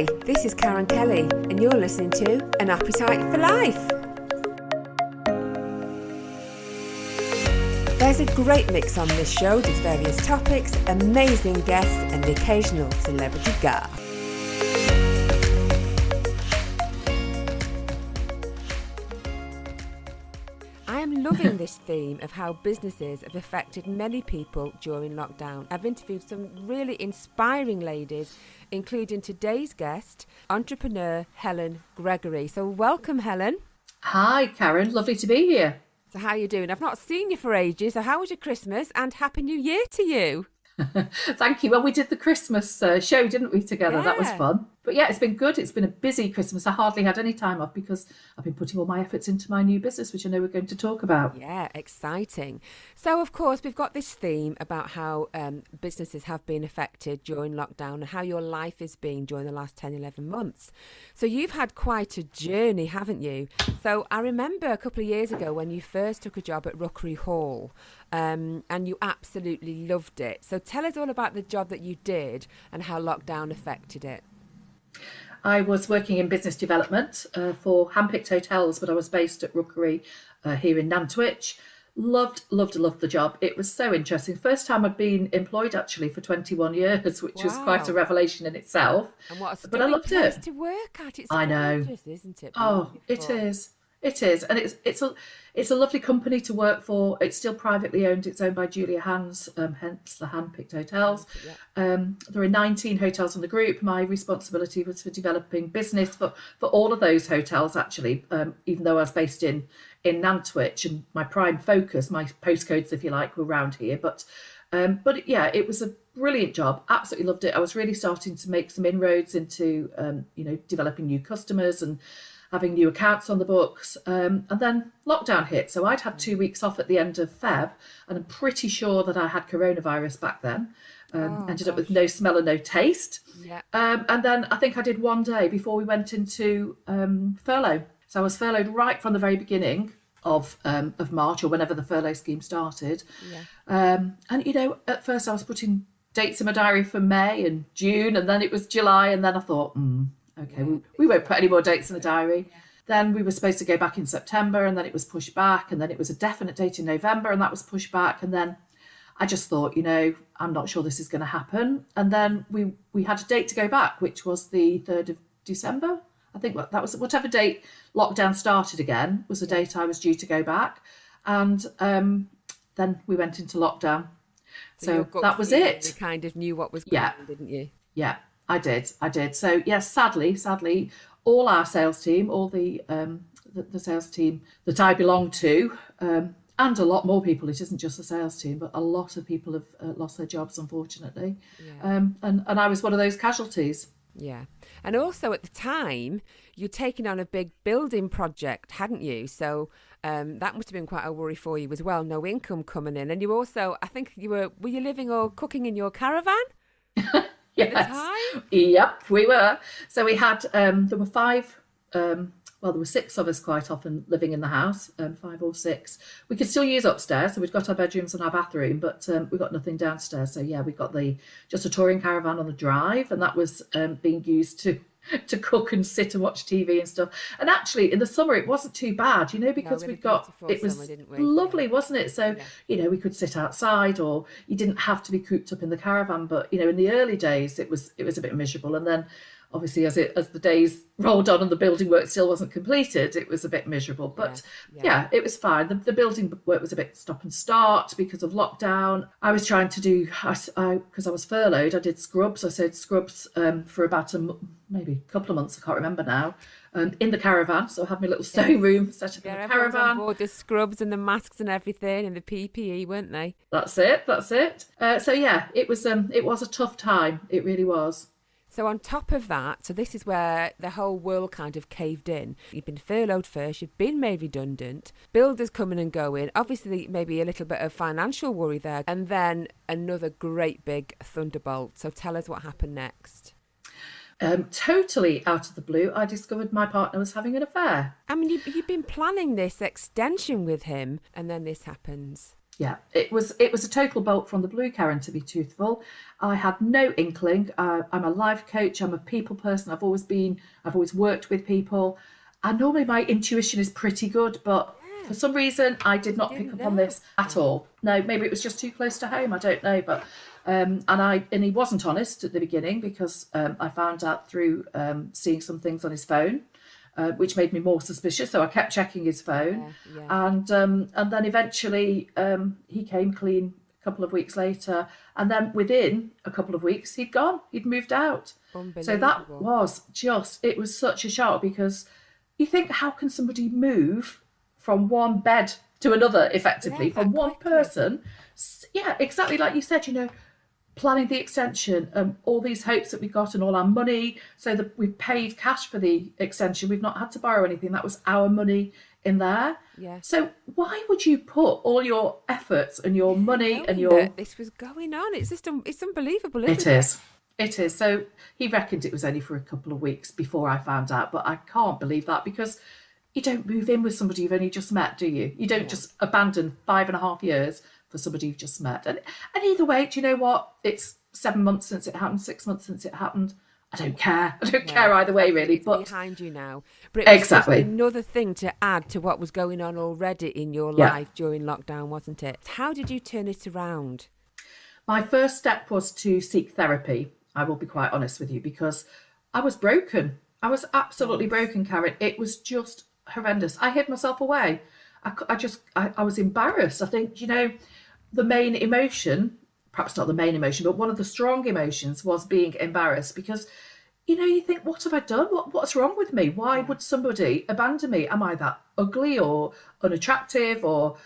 Hi, this is Karen Kelly, and you're listening to An Appetite for Life. There's a great mix on this show with various topics, amazing guests, and the occasional celebrity guest. Loving this theme of how businesses have affected many people during lockdown. I've interviewed some really inspiring ladies, including today's guest, entrepreneur Helen Gregory. So, welcome, Helen. Hi, Karen. Lovely to be here. So, how are you doing? I've not seen you for ages. So, how was your Christmas and Happy New Year to you? Thank you. Well, we did the Christmas uh, show, didn't we, together? Yeah. That was fun. But yeah, it's been good. It's been a busy Christmas. I hardly had any time off because I've been putting all my efforts into my new business, which I know we're going to talk about. Yeah, exciting. So, of course, we've got this theme about how um, businesses have been affected during lockdown and how your life has been during the last 10, 11 months. So, you've had quite a journey, haven't you? So, I remember a couple of years ago when you first took a job at Rookery Hall um, and you absolutely loved it. So, tell us all about the job that you did and how lockdown affected it. I was working in business development uh, for handpicked hotels, but I was based at Rookery uh, here in Nantwich. Loved, loved, loved the job. It was so interesting. First time I'd been employed actually for 21 years, which was quite a revelation in itself. And what a But I loved place it. to work at. It's I know. gorgeous, isn't it? Oh, it Beautiful. is. It is, and it's it's a it's a lovely company to work for. It's still privately owned. It's owned by Julia Hands, um, hence the handpicked hotels. Um, there are 19 hotels in the group. My responsibility was for developing business for for all of those hotels. Actually, um, even though I was based in in Nantwich, and my prime focus, my postcodes, if you like, were around here. But um, but yeah, it was a brilliant job. Absolutely loved it. I was really starting to make some inroads into um, you know developing new customers and having new accounts on the books. Um, and then lockdown hit. So I'd had two weeks off at the end of Feb, and I'm pretty sure that I had coronavirus back then. Um, ended up with no smell and no taste. Yeah. Um, and then I think I did one day before we went into um, furlough. So I was furloughed right from the very beginning of um, of March or whenever the furlough scheme started. Um, and you know, at first I was putting dates in my diary for May and June, and then it was July, and then I thought, mm, okay, we, we won't put any more dates in the diary. Then we were supposed to go back in September, and then it was pushed back, and then it was a definite date in November, and that was pushed back, and then I just thought, you know, I'm not sure this is going to happen. And then we we had a date to go back, which was the third of December. I think that was whatever date lockdown started again was the date I was due to go back, and um, then we went into lockdown. So, gut that was it. You kind of knew what was going Yeah. on, didn't you? Yeah, I did. I did. So yes, sadly, sadly, all our sales team, all the um, the, the sales team that I belong to, um, and a lot more people. It isn't just the sales team, but a lot of people have uh, lost their jobs, unfortunately. Um, and and I was one of those casualties. Yeah. And also at the time, you're taking on a big building project, hadn't you? So um, that must have been quite a worry for you as well. No income coming in. And you also, I think you were, were you living or cooking in your caravan? Yes. Yep, we were. So we had um, there were five. Um, well, there were six of us quite often living in the house, um, five or six. We could still use upstairs, so we'd got our bedrooms and our bathroom, but um, we got nothing downstairs. So yeah, we got the just a touring caravan on the drive, and that was um, being used to to cook and sit and watch TV and stuff. And actually, in the summer, it wasn't too bad, you know, because we had we'd got it was summer, we? lovely, wasn't it? So you know, we could sit outside, or you didn't have to be cooped up in the caravan. But you know, in the early days, it was it was a bit miserable, and then obviously as it as the days rolled on and the building work still wasn't completed it was a bit miserable. But Yeah, yeah, yeah. it was fine. The, the building work was a bit stop and start because of lockdown. I was trying to do because I, because I was furloughed i did scrubs. I said scrubs um, for about a maybe a couple of months i can't remember now um, in the caravan. So i had my little sewing room set up Yeah, in the everyone's on caravan. board the scrubs and the masks and everything and the PPE, weren't they? that's it that's it. Uh, so yeah it was um it was a tough time. It really was So on top of that, so this is where the whole world kind of caved in. You've been furloughed first, you've been made redundant, builders coming and going, obviously maybe a little bit of financial worry there, and then another great big thunderbolt. So tell us what happened next. um, totally out of the blue i discovered my partner was having an affair I mean, you, you've been planning this extension with him, and then this happens. Yeah, it was it was a total bolt from the blue, Karen. To be truthful, I had no inkling. Uh, I'm a life coach. I'm a people person. I've always been. I've always worked with people, and normally my intuition is pretty good. But for some reason, I did not pick up on this at all. No, maybe it was just too close to home. I don't know, but um, and I and he wasn't honest at the beginning because um, I found out through um, seeing some things on his phone uh, which made me more suspicious. So I kept checking his phone, yeah, yeah. and um, and then eventually um, he came clean a couple of weeks later, and then within a couple of weeks he'd gone, he'd moved out. So that was just it was such a shock because you think how can somebody move from one bed to another effectively yeah, from one person? Yeah, exactly like you said. You know, planning the extension, um, all these hopes that we got and all our money, so that we've paid cash for the extension. We've not had to borrow anything. That was our money in there. Yeah. So why would you put all your efforts and your money and your this was going on? It's just un- it's unbelievable. Isn't it, it is. It is. So he reckoned it was only for a couple of weeks before I found out, but I can't believe that because you don't move in with somebody you've only just met, do you? You don't yeah. just abandon five and a half years for somebody you've just met. And and either way, do you know what? It's seven months since it happened, six months since it happened. I don't care. I don't care either way, really. But behind you now. But exactly another thing to add to what was going on already in your yeah. life during lockdown, wasn't it? How did you turn it around? My first step was to seek therapy. I will be quite honest with you because I was broken. I was absolutely broken, Karen. It was just horrendous. I hid myself away. I, I just, I, I was embarrassed. I think, you know, the main emotion, perhaps not the main emotion, but one of the strong emotions was being embarrassed because you know, you think, what have I done? What what's wrong with me? Why would somebody abandon me? Am I that ugly or unattractive or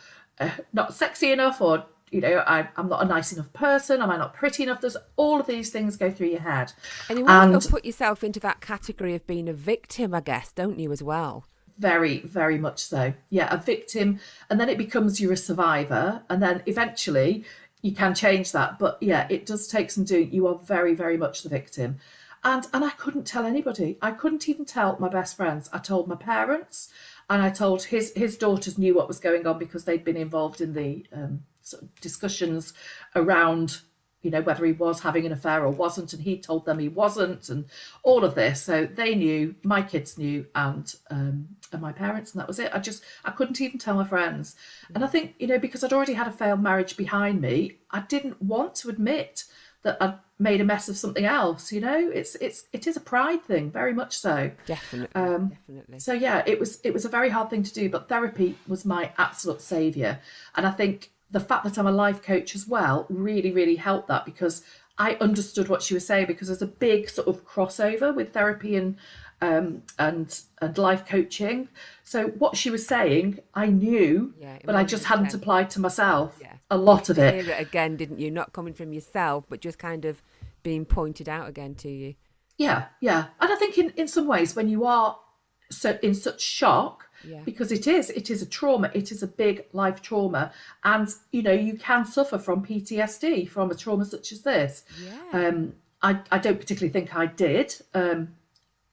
uh, not sexy enough or you know, I, am not a nice enough person. Am I not pretty enough? There's all of these things go through your head. And you also and, put yourself into that category of being a victim, I guess, don't you, as well? Very, very much so. Yeah, a victim, and then it becomes you're a survivor, and then eventually you can change that. But yeah, it does take some doing. You are very, very much the victim. And and I couldn't tell anybody. I couldn't even tell my best friends. I told my parents, and I told his his daughters knew what was going on because they'd been involved in the um, sort of discussions around you know, whether he was having an affair or wasn't, and he told them he wasn't, and all of this. So they knew, my kids knew, and um, and my parents, and that was it. I just I couldn't even tell my friends, and I think you know because I'd already had a failed marriage behind me, I didn't want to admit that I'd made a mess of something else. You know, it's it's it is a pride thing, very much so. Definitely, um, definitely. So yeah, it was it was a very hard thing to do, but therapy was my absolute savior, and I think the fact that I'm a life coach as well really, really helped that because I understood what she was saying because there's a big sort of crossover with therapy and um, and and life coaching. So what she was saying, I knew, yeah, but I just hadn't applied to myself. Yeah. A lot of it. it. Again, didn't you? Not coming from yourself, but just kind of being pointed out again to you. Yeah, yeah. And I think in, in some ways, when you are so in such shock, yeah. because it is it is a trauma it is a big life trauma and you know you can suffer from ptsd from a trauma such as this yeah. um i i don't particularly think i did um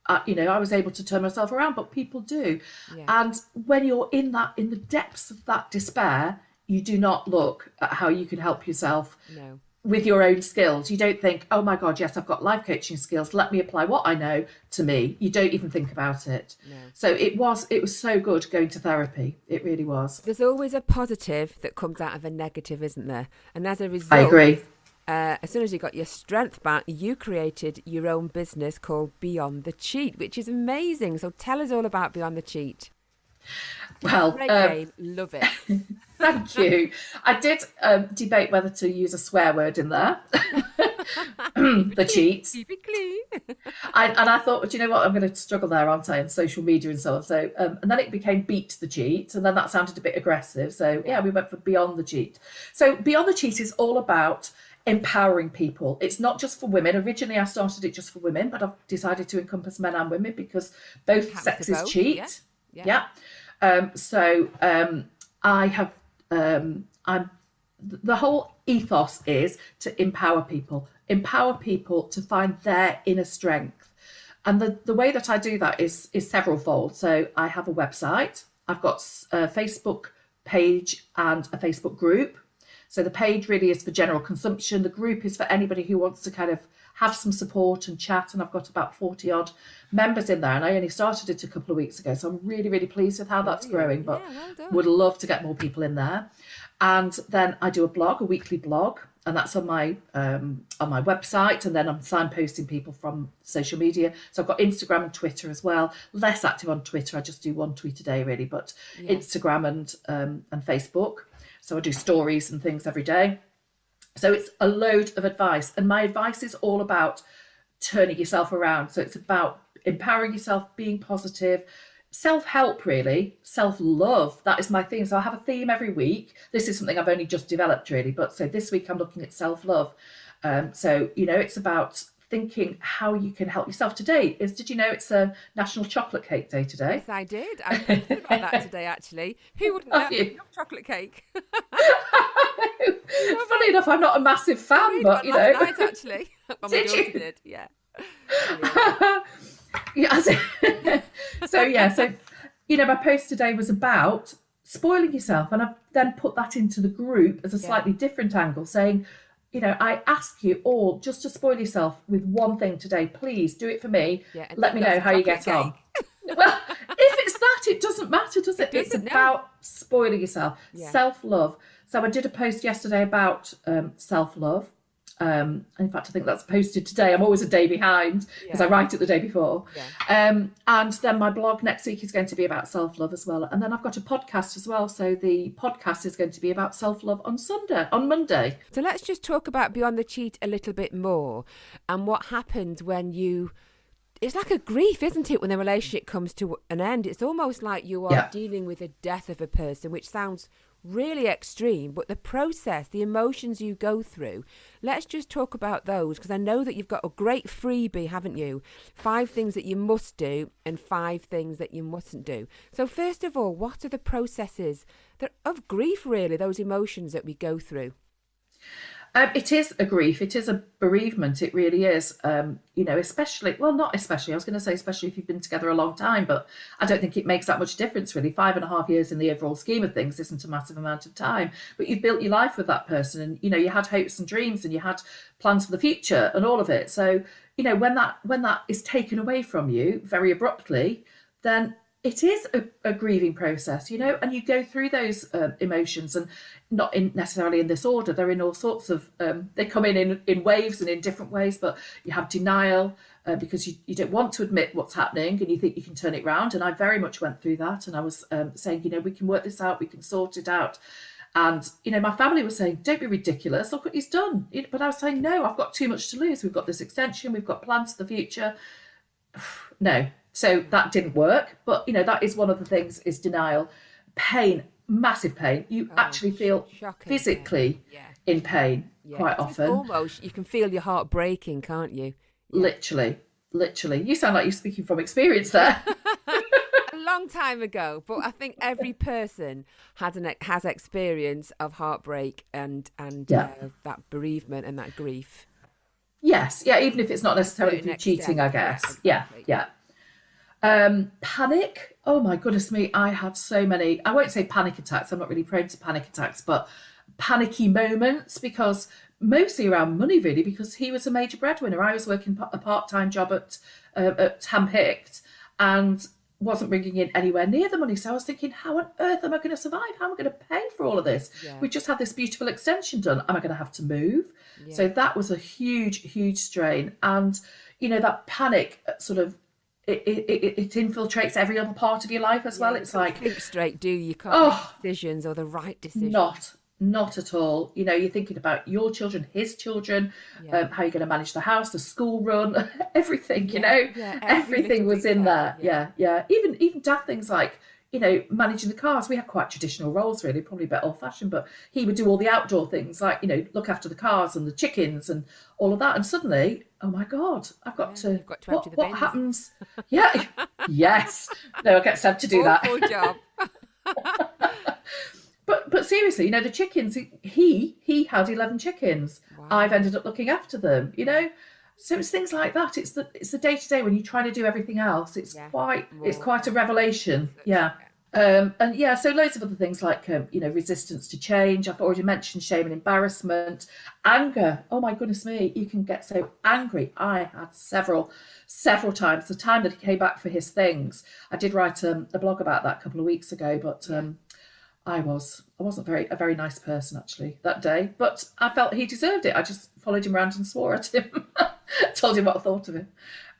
I, you know i was able to turn myself around but people do yeah. and when you're in that in the depths of that despair you do not look at how you can help yourself no with your own skills. You don't think, oh my God, yes, I've got life coaching skills. Let me apply what I know to me. You don't even think about it. No. So it was it was so good going to therapy. It really was. There's always a positive that comes out of a negative, isn't there? And as a result, I agree. Uh, as soon as you got your strength back, you created your own business called Beyond the Cheat, which is amazing. So tell us all about Beyond the Cheat. Well, um, love it. thank you. I did um, debate whether to use a swear word in there. the cheat. Keep it clean. I, and I thought, well, do you know what? I'm going to struggle there, aren't I? In social media and so on. So, um, and then it became beat the cheat, and then that sounded a bit aggressive. So, yeah, we went for beyond the cheat. So, beyond the cheat is all about empowering people. It's not just for women. Originally, I started it just for women, but I've decided to encompass men and women because both sexes cheat. Yeah. yeah. yeah. Um, so um, I have, um, I'm, the whole ethos is to empower people, empower people to find their inner strength. And the, the way that I do that is, is several fold. So I have a website, I've got a Facebook page and a Facebook group. So the page really is for general consumption. The group is for anybody who wants to kind of have some support and chat. And I've got about 40 odd members in there. And I only started it a couple of weeks ago. So I'm really, really pleased with how that's growing, but Yeah, well would love to get more people in there. And then I do a blog, a weekly blog, and that's on my um, on my website. And then I'm signposting people from social media. So I've got Instagram and Twitter as well. Less active on Twitter. I just do one tweet a day really, but Instagram and um, and Facebook. So I do stories and things every day. So it's a load of advice. And my advice is all about turning yourself around. So it's about empowering yourself, being positive, self help, really, self love. That is my theme. So I have a theme every week. This is something I've only just developed, really. But so this week I'm looking at self love. Um, so, you know, it's about thinking how you can help yourself today is did you know it's a national chocolate cake day today Yes, I did. I thinking about that today, actually. Who wouldn't Have know? you? Love chocolate cake? funny enough i'm not a massive fan but you know night, actually. Did you? did, yeah. Yeah. yeah, so, so yeah, so you know, my post today was about spoiling yourself, and I've then put that into the group as a Yeah. slightly different angle, saying, you know, I ask you all just to spoil yourself with one thing today. Please do it for me. Yeah, Let me know how you get on. well, if it's that, it doesn't matter, does it? it's doesn't, no. about spoiling yourself, Yeah. self love. So I did a post yesterday about um, self love. Um, in fact, I think that's posted today. I'm always a day behind because I write it the day before. Yeah. Um, and then my blog next week is going to be about self love as well. And then I've got a podcast as well. So the podcast is going to be about self love on Sunday, on Monday. So let's just talk about Beyond the Cheat a little bit more and what happens when you. It's like a grief, isn't it, when the relationship comes to an end? It's almost like you are Yeah. dealing with the death of a person, which sounds really extreme, but the process, the emotions you go through, let's just talk about those because I know that you've got a great freebie, haven't you? Five things that you must do and five things that you mustn't do. So, first of all, what are the processes that, of grief, really, those emotions that we go through? Um, it is a grief. It is a bereavement. It really is. Um, you know, especially, well, not especially. I was going to say, especially if you've been together a long time, but I don't think it makes that much difference, really. Five and a half years in the overall scheme of things isn't a massive amount of time. But you've built your life with that person, and you know, you had hopes and dreams, and you had plans for the future, and all of it. So, you know, when that when that is taken away from you very abruptly, then it is a, a grieving process, you know, and you go through those um, emotions and not in necessarily in this order. They're in all sorts of, um, they come in, in in waves and in different ways, but you have denial uh, because you, you don't want to admit what's happening and you think you can turn it round. And I very much went through that. And I was um, saying, you know, we can work this out, we can sort it out. And, you know, my family was saying, don't be ridiculous, look what he's done. But I was saying, no, I've got too much to lose. We've got this extension, we've got plans for the future no so that didn't work but you know that is one of the things is denial. Pain massive pain. You actually feel physically Yeah. in pain Yeah, quite often. Almost, you can feel your heart breaking, can't you? literally literally. You sound like you're speaking from experience there. A long time ago, but I think every person has an has experience of heartbreak and and Yeah. uh, that bereavement and that grief. yes. Yeah even if it's not necessarily through cheating extent, i yeah, guess. Yeah exactly. yeah um panic? Oh my goodness me i had so many. I won't say panic attacks i'm not really prone to panic attacks but panicky moments because mostly around money really because he was a major breadwinner. I was working a part-time job at uh, at handpicked and wasn't bringing in anywhere near the money. So i was thinking how on earth am i going to survive? How am i going to pay for all of this? Yeah. we just had this beautiful extension done. Am i going to have to move? So that was a huge huge strain. And you know that panic uh, sort of it, it, it, infiltrates every other part of your life as well it's like think straight, do you? Can't Oh. make decisions or the right decisions. not not at all you know you're thinking about your children his children Yeah. um, how you're going to manage the house the school run everything you know yeah, every everything was in there yeah. yeah even even daft things like you know managing the cars we had quite traditional roles really probably a bit old fashioned but he would do all the outdoor things like you know look after the cars and the chickens and all of that and suddenly oh my god i've got Yeah, to got to what, what happens yeah yes no i get sent to do that Awful job. But but seriously, you know, the chickens he he had eleven chickens. Wow. I've ended up looking after them, you know. So it's things like that. It's the it's the day to day when you try to do everything else. It's Yeah. quite it's quite a revelation. Yeah. Um, and yeah, so loads of other things like um, you know resistance to change. I've already mentioned shame and embarrassment, anger. Oh my goodness me, you can get so angry. I had several, several times. The time that he came back for his things, I did write um, a blog about that a couple of weeks ago, but um, I was I wasn't very a very nice person actually that day. But I felt he deserved it. I just followed him around and swore at him, told him what I thought of him.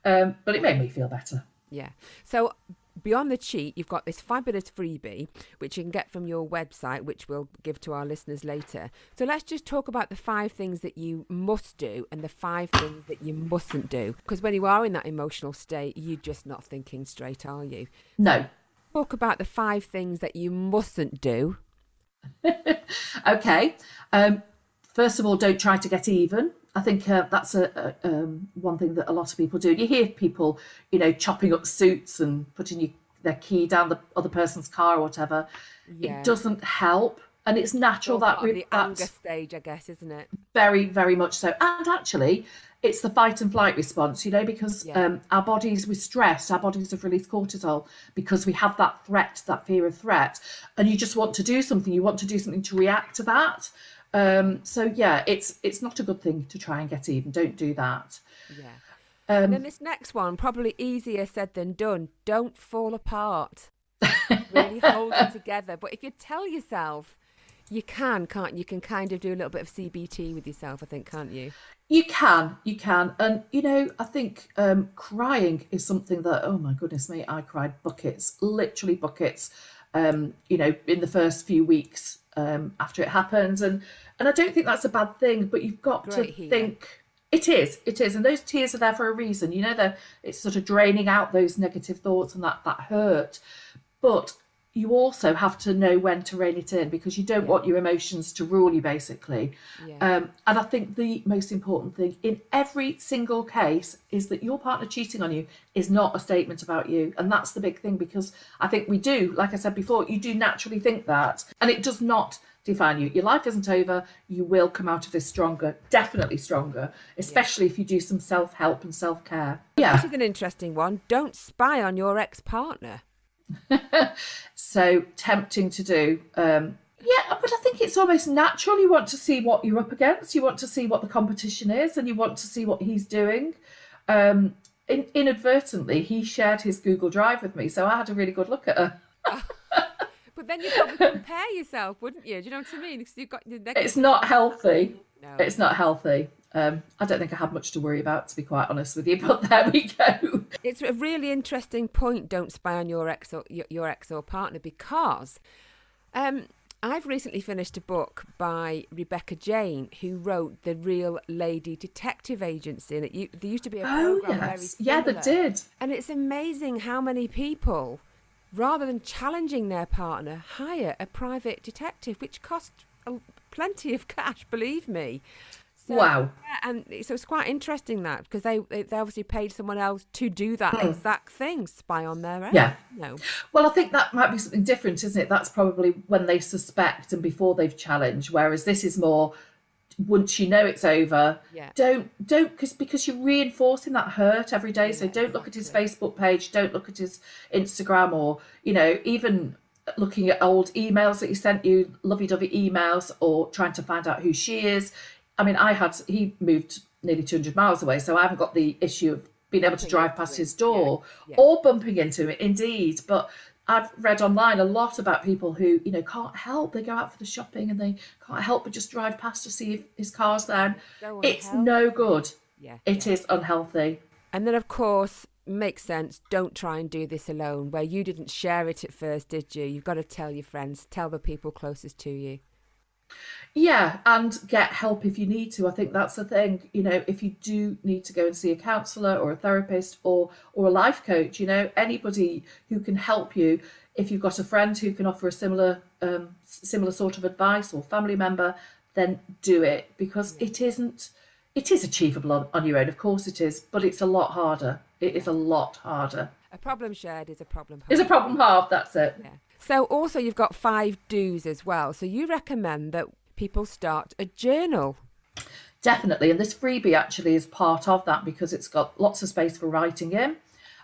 Um, but it made me feel better. Yeah. So beyond the cheat, you've got this fabulous freebie, which you can get from your website, which we'll give to our listeners later. So let's just talk about the five things that you must do and the five things that you mustn't do. Because when you are in that emotional state, you're just not thinking straight, are you? No. Talk about the five things that you mustn't do. okay. Um, first of all, don't try to get even. I think uh, that's a, a um, one thing that a lot of people do. You hear people, you know, chopping up suits and putting your, their key down the other person's car or whatever. Yeah. It doesn't help, and it's natural that re- the anger stage, I guess, isn't it? Very, very much so. And actually, it's the fight and flight response, you know, because yeah. um, our bodies, we're stressed, our bodies have released cortisol because we have that threat, that fear of threat, and you just want to do something. You want to do something to react to that. Um, so yeah, it's it's not a good thing to try and get even. Don't do that. Yeah. Um, and then this next one, probably easier said than done. Don't fall apart. really hold it together. But if you tell yourself, you can, can't you? You can kind of do a little bit of CBT with yourself, I think, can't you? You can, you can. And, you know, I think um, crying is something that, oh my goodness me, I cried buckets, literally buckets, um, you know, in the first few weeks um, after it happens, and and I don't think that's a bad thing. But you've got Great to think it is, it is, and those tears are there for a reason. You know, that it's sort of draining out those negative thoughts and that that hurt. But you also have to know when to rein it in because you don't yeah. want your emotions to rule you basically. Yeah. um, and i think the most important thing in every single case is that your partner cheating on you is not a statement about you. And that's the big thing because i think we do like i said before you do naturally think that and it does not define you. Your life isn't over. You will come out of this stronger definitely stronger especially yeah. if you do some self-help and self-care. Yeah. this is an interesting one. Don't spy on your ex-partner so tempting to do. Um, yeah, but I think it's almost natural. You want to see what you're up against. You want to see what the competition is, and you want to see what he's doing. Um, in, inadvertently, he shared his Google Drive with me, so I had a really good look at her. but then you'd probably compare yourself, wouldn't you? Do you know what I mean? Because you've got it's not healthy. No. It's not healthy. Um, I don't think I have much to worry about, to be quite honest with you. But there we go. It's a really interesting point. Don't spy on your ex or your, your ex or partner because um, I've recently finished a book by Rebecca Jane, who wrote the Real Lady Detective Agency, and it, there used to be a oh, program yes. very. Yeah, they did. And it's amazing how many people, rather than challenging their partner, hire a private detective, which costs plenty of cash. Believe me. So, wow. Yeah, and so it's quite interesting that because they they obviously paid someone else to do that hmm. exact thing, spy on their own. Yeah. No. Well, I think that might be something different, isn't it? That's probably when they suspect and before they've challenged. Whereas this is more once you know it's over. Yeah. Don't don't because because you're reinforcing that hurt every day. Yeah, so don't exactly. look at his Facebook page. Don't look at his Instagram or you know even looking at old emails that he sent you, lovey-dovey emails, or trying to find out who she is. I mean, I had he moved nearly 200 miles away, so I haven't got the issue of being able to drive past his door yeah, yeah. or bumping into him. Indeed, but I've read online a lot about people who you know can't help. They go out for the shopping and they can't help but just drive past to see if his car's there. So it's no good. Yeah, it yeah. is unhealthy. And then, of course, makes sense. Don't try and do this alone. Where you didn't share it at first, did you? You've got to tell your friends, tell the people closest to you. Yeah, and get help if you need to. I think that's the thing. You know, if you do need to go and see a counsellor or a therapist or or a life coach, you know, anybody who can help you. If you've got a friend who can offer a similar um, similar sort of advice or family member, then do it because it isn't. It is achievable on, on your own, of course it is, but it's a lot harder. It is a lot harder. A problem shared is a problem halved. Is a problem halved, that's it. Yeah. So also you've got five do's as well. So you recommend that people start a journal. Definitely. And this freebie actually is part of that because it's got lots of space for writing in.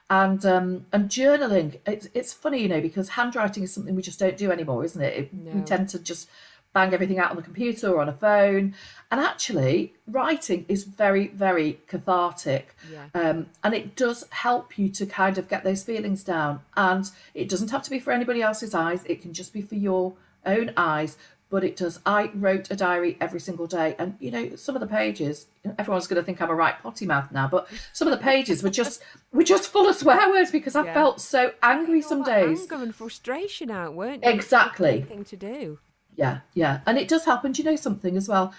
and um, and journaling. It's it's funny, you know, because handwriting is something we just don't do anymore, isn't it? it No. We tend to just bang everything out on the computer or on a phone, and actually, writing is very very cathartic, Yeah. um, and it does help you to kind of get those feelings down. And it doesn't have to be for anybody else's eyes; it can just be for your own eyes. But it does. I wrote a diary every single day, and you know, some of the pages. Everyone's going to think I'm a right potty mouth now, but some of the pages were just were just full of swear words because I Yeah. felt so angry some days. anger and frustration out, weren't you? Exactly. Thing to do. Yeah, yeah. And it does happen. Do you know something as well?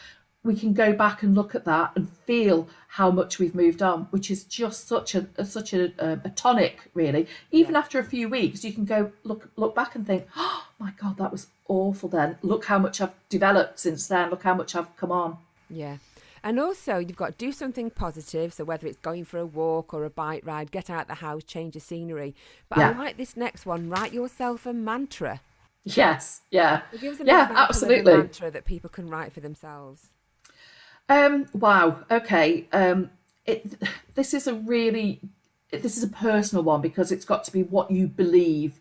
We can go back and look at that and feel how much we've moved on, which is just such a, a such a, a, tonic, really. Even after a few weeks, you can go look look back and think, oh my God, that was awful then. Look how much I've developed since then. Look how much I've come on. Yeah. And also, you've got to do something positive. So, whether it's going for a walk or a bike ride, get out the house, change the scenery. But I like this next one write yourself a mantra. Yes, yeah. So give us an Yeah, absolutely. Mantra that people can write for themselves. Um, wow. Okay. Um, it, this is a really, this is a personal one because it's got to be what you believe.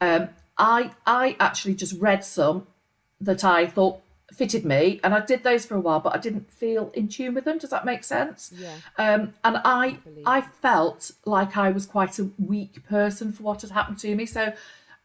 Um, I, I actually just read some that I thought fitted me, and I did those for a while, but I didn't feel in tune with them. Does that make sense? Yeah. Um, and I, believe. I felt like I was quite a weak person for what had happened to me. So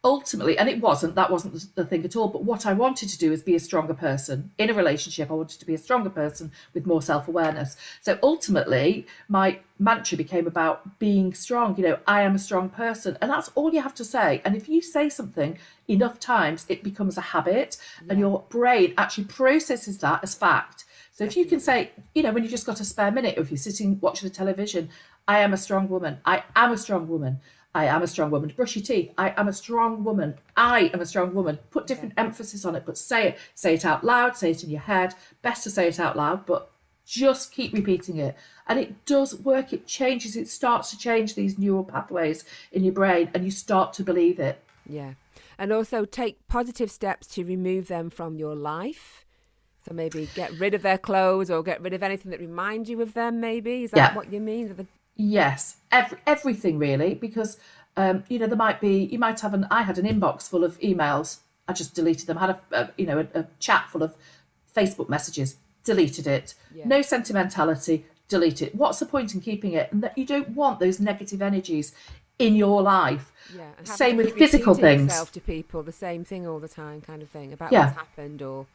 ultimately, and it wasn't, that wasn't the- thing at all. But what I wanted to do is be a stronger person in a relationship. I wanted to be a stronger person with more self awareness. So ultimately, my mantra became about being strong. You know, I am a strong person. And that's all you have to say. And if you say something enough times, it becomes a habit, and your brain actually processes that as fact. So if you can say, you know, when you've just got a spare minute, or if you're sitting watching the television, I am a strong woman. I am a strong woman. I am a strong woman. Brush your teeth. I am a strong woman. I am a strong woman. Put different emphasis on it, but say it. Say it out loud. Say it in your head. Best to say it out loud, but just keep repeating it. And it does work. It changes. It starts to change these neural pathways in your brain, and you start to believe it. Yeah. And also take positive steps to remove them from your life. So maybe get rid of their clothes or get rid of anything that reminds you of them, maybe. Is that Yeah. what you mean? Yes, every, everything really, because um, you know there might be you might have an I had an inbox full of emails. I just deleted them. I Had a, a you know a, a chat full of Facebook messages. Deleted it. Yeah. No sentimentality. Delete it. What's the point in keeping it? And that you don't want those negative energies in your life. Yeah. Same with physical things. to people the same thing all the time, kind of thing about Yeah. what's happened or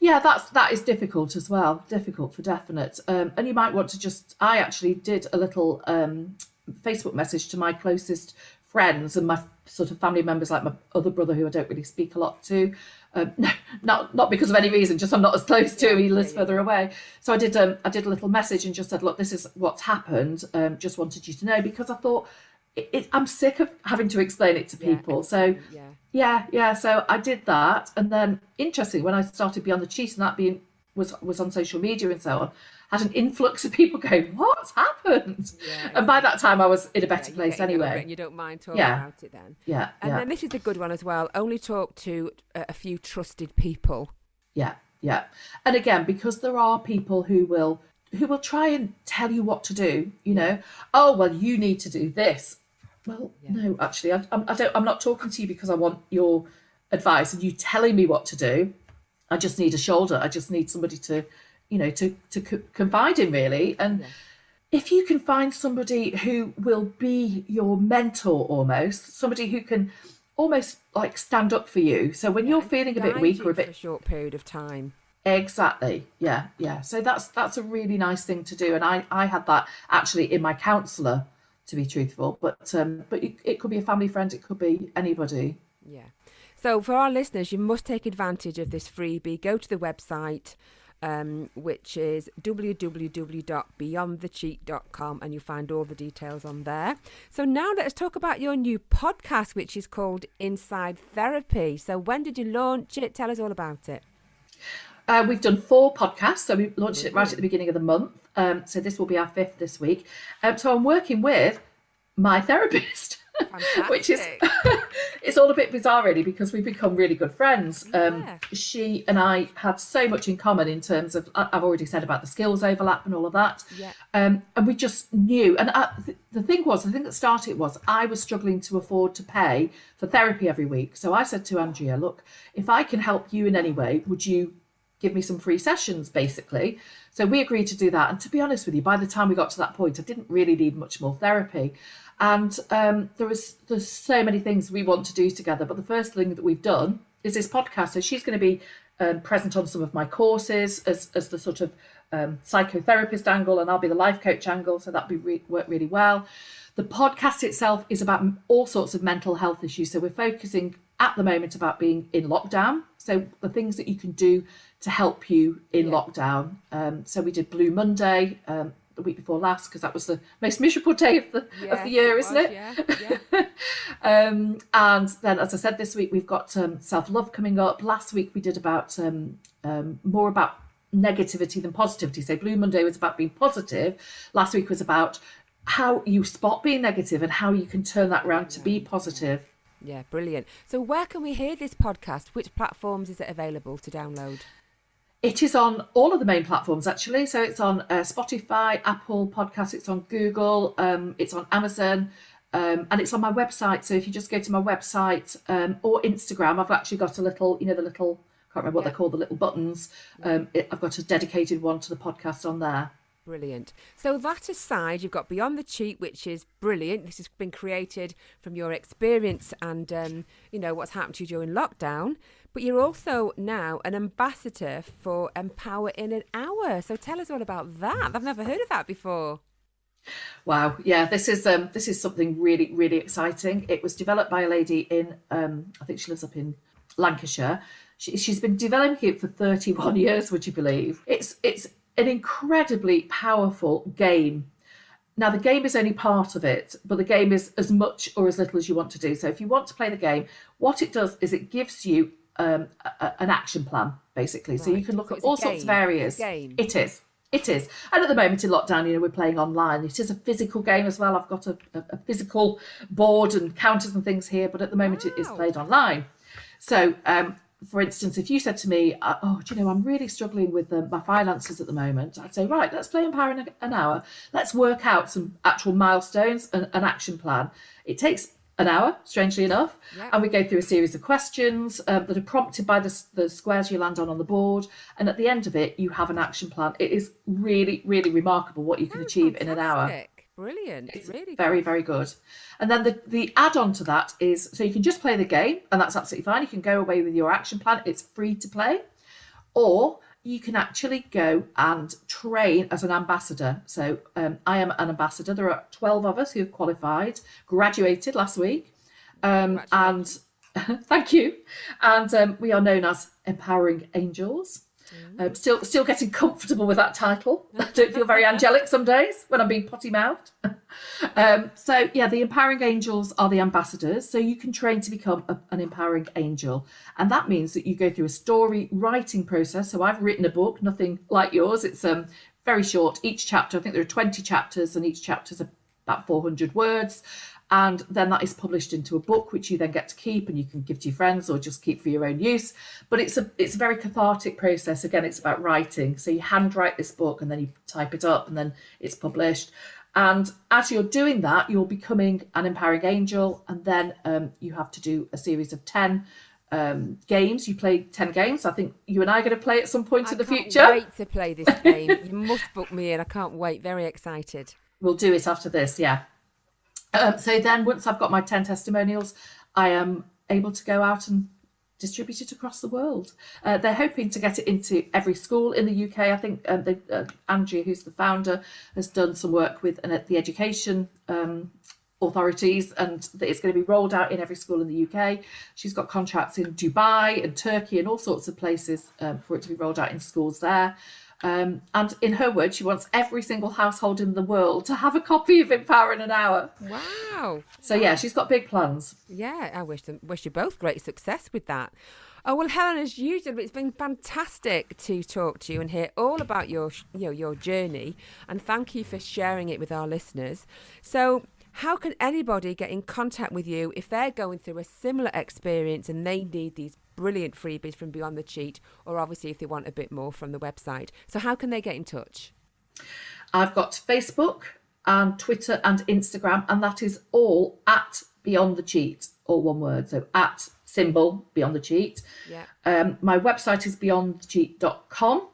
Yeah, that's that is difficult as well. Difficult for definite. Um, and you might want to just. I actually did a little um, Facebook message to my closest friends and my sort of family members, like my other brother, who I don't really speak a lot to. Um, no, not not because of any reason, just I'm not as close to him. He lives further away. So I did. Um, I did a little message and just said, "Look, this is what's happened. Um, just wanted you to know because I thought it, it, I'm sick of having to explain it to Yeah, people. So yeah. yeah, yeah. So I did that, and then interesting when I started Beyond the Cheat, and that being was was on social media and so on, had an influx of people going, "What's happened?" Yeah, and by that time, I was in a better you're place getting over it anyway. and you don't mind talking Yeah. about it then. Yeah, And yeah, then this is a good one as well. Only talk to a few trusted people. yeah, yeah. And again, because there are people who will who will try and tell you what to do. You know, oh well, you need to do this. Well, no, actually, I, I'm, I don't. I'm not talking to you because I want your advice and you telling me what to do. I just need a shoulder. I just need somebody to, you know, to to co- confide in really. And if you can find somebody who will be your mentor almost, somebody who can almost like stand up for you. So when you're feeling a bit weak or a for bit a short period of time. Exactly. Yeah, yeah. So that's that's a really nice thing to do, and I I had that actually in my counsellor, to be truthful. But um, but it, could be a family friend, it could be anybody. Yeah. So for our listeners, you must take advantage of this freebie. Go to the website, um, which is www.beyondthecheat.com, and you'll find all the details on there. So now let's talk about your new podcast, which is called Inside Therapy. So when did you launch it? Tell us all about it. Uh, we've done four podcasts, so we launched it right at the beginning of the month. Um, so this will be our fifth this week. Um, so I'm working with my therapist. which is it's all a bit bizarre really because we've become really good friends. Um, yeah. Um, she and I have so much in common in terms of I've already said about the skills overlap and all of that. Yeah. Um, and we just knew. And I, th- the thing was, the thing that started was I was struggling to afford to pay for therapy every week. So I said to Andrea, look, if I can help you in any way, would you give me some free sessions basically? So we agreed to do that. And to be honest with you, by the time we got to that point, I didn't really need much more therapy. And um, there was there's so many things we want to do together. But the first thing that we've done is this podcast. So she's going to be um, present on some of my courses as as the sort of um, psychotherapist angle, and I'll be the life coach angle. So that'll be re- work really well. The podcast itself is about all sorts of mental health issues. So we're focusing at the moment about being in lockdown. So the things that you can do to help you in yeah. lockdown. Um, so we did Blue Monday. Um, the week before last because that was the most miserable day of the of the year, is isn't was, it? Yeah. yeah. um, and then, as I said, this week we've got um, self love coming up. Last week we did about um, um, more about negativity than positivity. So Blue Monday was about being positive. Last week was about how you spot being negative and how you can turn that around to be positive. Yeah, brilliant. So where can we hear this podcast? Which platforms is it available to download? It is on all of the main platforms actually. So it's on uh, Spotify, Apple Podcasts, it's on Google, um, it's on Amazon, um, and it's on my website. So if you just go to my website um, or Instagram, I've actually got a little, you know, the little, I can't remember what yeah. they're called, the little buttons. Um, it, I've got a dedicated one to the podcast on there. Brilliant. So that aside, you've got Beyond the Cheat, which is brilliant. This has been created from your experience and um, you know what's happened to you during lockdown. But you're also now an ambassador for Empower in an Hour. So tell us all about that. I've never heard of that before. Wow, yeah, this is um, this is something really really exciting. It was developed by a lady in um, I think she lives up in Lancashire. She, she's been developing it for 31 years. Would you believe? It's it's an incredibly powerful game. Now, the game is only part of it, but the game is as much or as little as you want to do. So, if you want to play the game, what it does is it gives you um, a, an action plan, basically. Right. So, you can look so at all sorts of areas. It is. It is. And at the moment in lockdown, you know, we're playing online. It is a physical game as well. I've got a, a, physical board and counters and things here, but at the moment wow. it is played online. So um, for instance, if you said to me, uh, "Oh, do you know, I'm really struggling with the, my finances at the moment," I'd say, "Right, let's play Empower in an hour. Let's work out some actual milestones and an action plan." It takes an hour, strangely enough, yeah. and we go through a series of questions uh, that are prompted by the, the squares you land on on the board, and at the end of it, you have an action plan. It is really, really remarkable what you can oh, achieve fantastic. in an hour. Brilliant. It's really very, good. very good. And then the, the add on to that is so you can just play the game, and that's absolutely fine. You can go away with your action plan, it's free to play. Or you can actually go and train as an ambassador. So um, I am an ambassador. There are 12 of us who have qualified, graduated last week. Um, and thank you. And um, we are known as Empowering Angels. Um, still, still getting comfortable with that title. I don't feel very angelic some days when I'm being potty mouthed. um, so yeah, the empowering angels are the ambassadors. So you can train to become a, an empowering angel, and that means that you go through a story writing process. So I've written a book, nothing like yours. It's um very short. Each chapter, I think there are 20 chapters, and each chapter is about 400 words and then that is published into a book which you then get to keep and you can give to your friends or just keep for your own use but it's a it's a very cathartic process again it's about writing so you handwrite this book and then you type it up and then it's published and as you're doing that you're becoming an empowering angel and then um, you have to do a series of 10 um, games. You play 10 games. I think you and I are going to play at some point I in the future. wait to play this game. you must book me in. I can't wait. Very excited. We'll do it after this, yeah. Um, so then, once I've got my 10 testimonials, I am able to go out and distribute it across the world. Uh, they're hoping to get it into every school in the UK. I think um, uh, Andrea, who's the founder, has done some work with uh, the education um, authorities and it's going to be rolled out in every school in the UK. She's got contracts in Dubai and Turkey and all sorts of places um, for it to be rolled out in schools there. Um, and in her words, she wants every single household in the world to have a copy of Empower in an Hour. Wow. So, yeah, she's got big plans. Yeah, I wish, them, wish you both great success with that. Oh well, Helen, as usual, it's been fantastic to talk to you and hear all about your, you know, your journey. And thank you for sharing it with our listeners. So, How can anybody get in contact with you if they're going through a similar experience and they need these brilliant freebies from Beyond the Cheat, or obviously if they want a bit more from the website? So, how can they get in touch? I've got Facebook and Twitter and Instagram, and that is all at Beyond the Cheat, all one word. So at symbol Beyond the Cheat. Yeah. Um, my website is beyondthecheat.com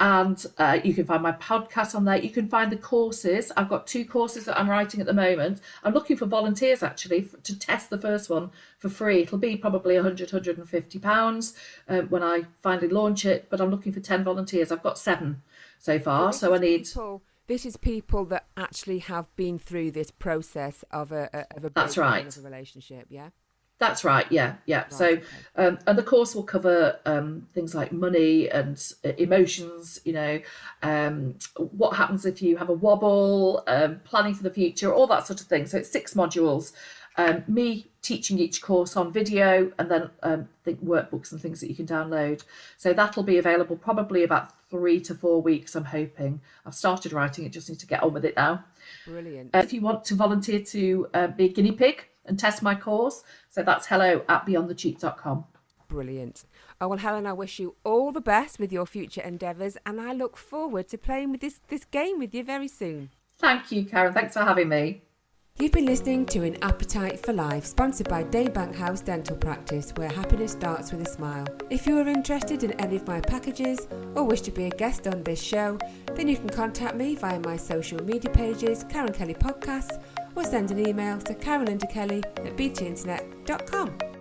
and uh, you can find my podcast on there. You can find the courses. I've got two courses that I'm writing at the moment. I'm looking for volunteers actually for, to test the first one for free. It'll be probably 100, 150 pounds um, when I finally launch it, but I'm looking for 10 volunteers. I've got seven so far, so I need. People, this is people that actually have been through this process of a, a of a That's right. of a relationship. Yeah. That's right. Yeah, yeah. so, um, and the course will cover um, things like money and uh, emotions. You know, um, what happens if you have a wobble, um, planning for the future, all that sort of thing. So it's six modules. Um, me teaching each course on video, and then um, think workbooks and things that you can download. So that'll be available probably about three to four weeks. I'm hoping. I've started writing it. Just need to get on with it now. Brilliant. Uh, if you want to volunteer to uh, be a guinea pig and test my course, so that's hello at beyondthecheat.com. Brilliant. Oh, well, Helen, I wish you all the best with your future endeavours, and I look forward to playing with this, this game with you very soon. Thank you, Karen. Thanks for having me. You've been listening to An Appetite for Life, sponsored by Daybank House Dental Practice, where happiness starts with a smile. If you are interested in any of my packages or wish to be a guest on this show, then you can contact me via my social media pages, Karen Kelly Podcasts, or send an email to karenlindakelly at btinternet.com.